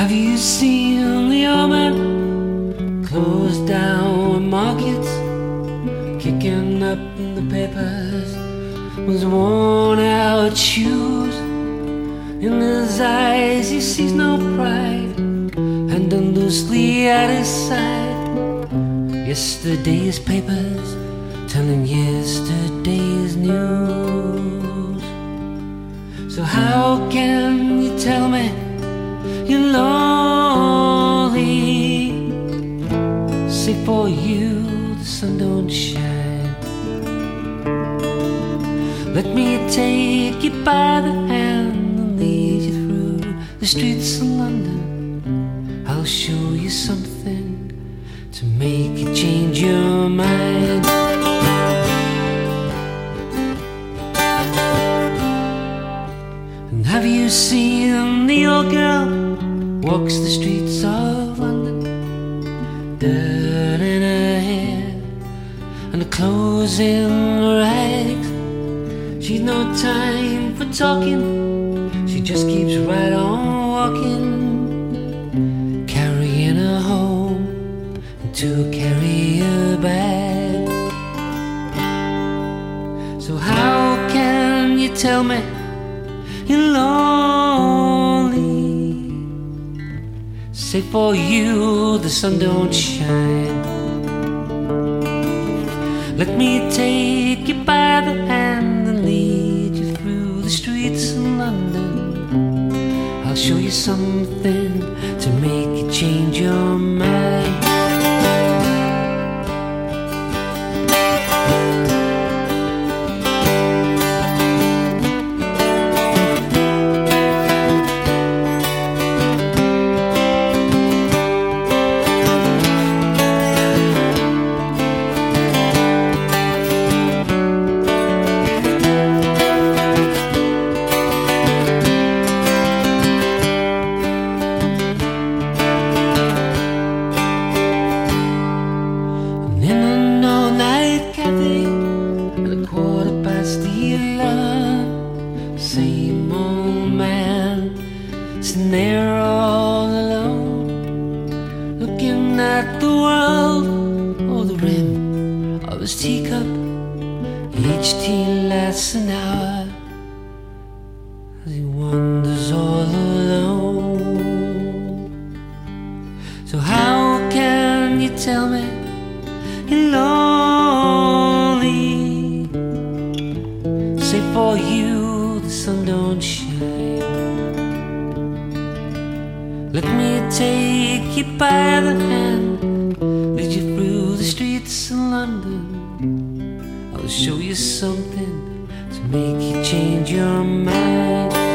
Have you seen the old man close down markets, kicking up the papers with worn out shoes? In his eyes, he sees no pride, and loosely at his side, yesterday's papers telling yesterday's news. So, how can you tell me you're lonely? For you, the sun don't shine. Let me take you by the hand and lead you through the streets of London. I'll show you something to make you change your mind. And have you seen the old girl walks the streets of London? Hair and her clothes in rags. She's no time for talking. She just keeps right on walking, carrying her home to carry carrier bag. So how can you tell me you're lonely? Say for you the sun don't shine. Let me take you by the hand and lead you through the streets of London. I'll show you something to make you change your mind. All alone, looking at the world or the rim of his teacup. Each tea lasts an hour as he wanders all alone. So how can you tell me? you're lonely. Let me take you by the hand, lead you through the streets of London. I'll show you something to make you change your mind.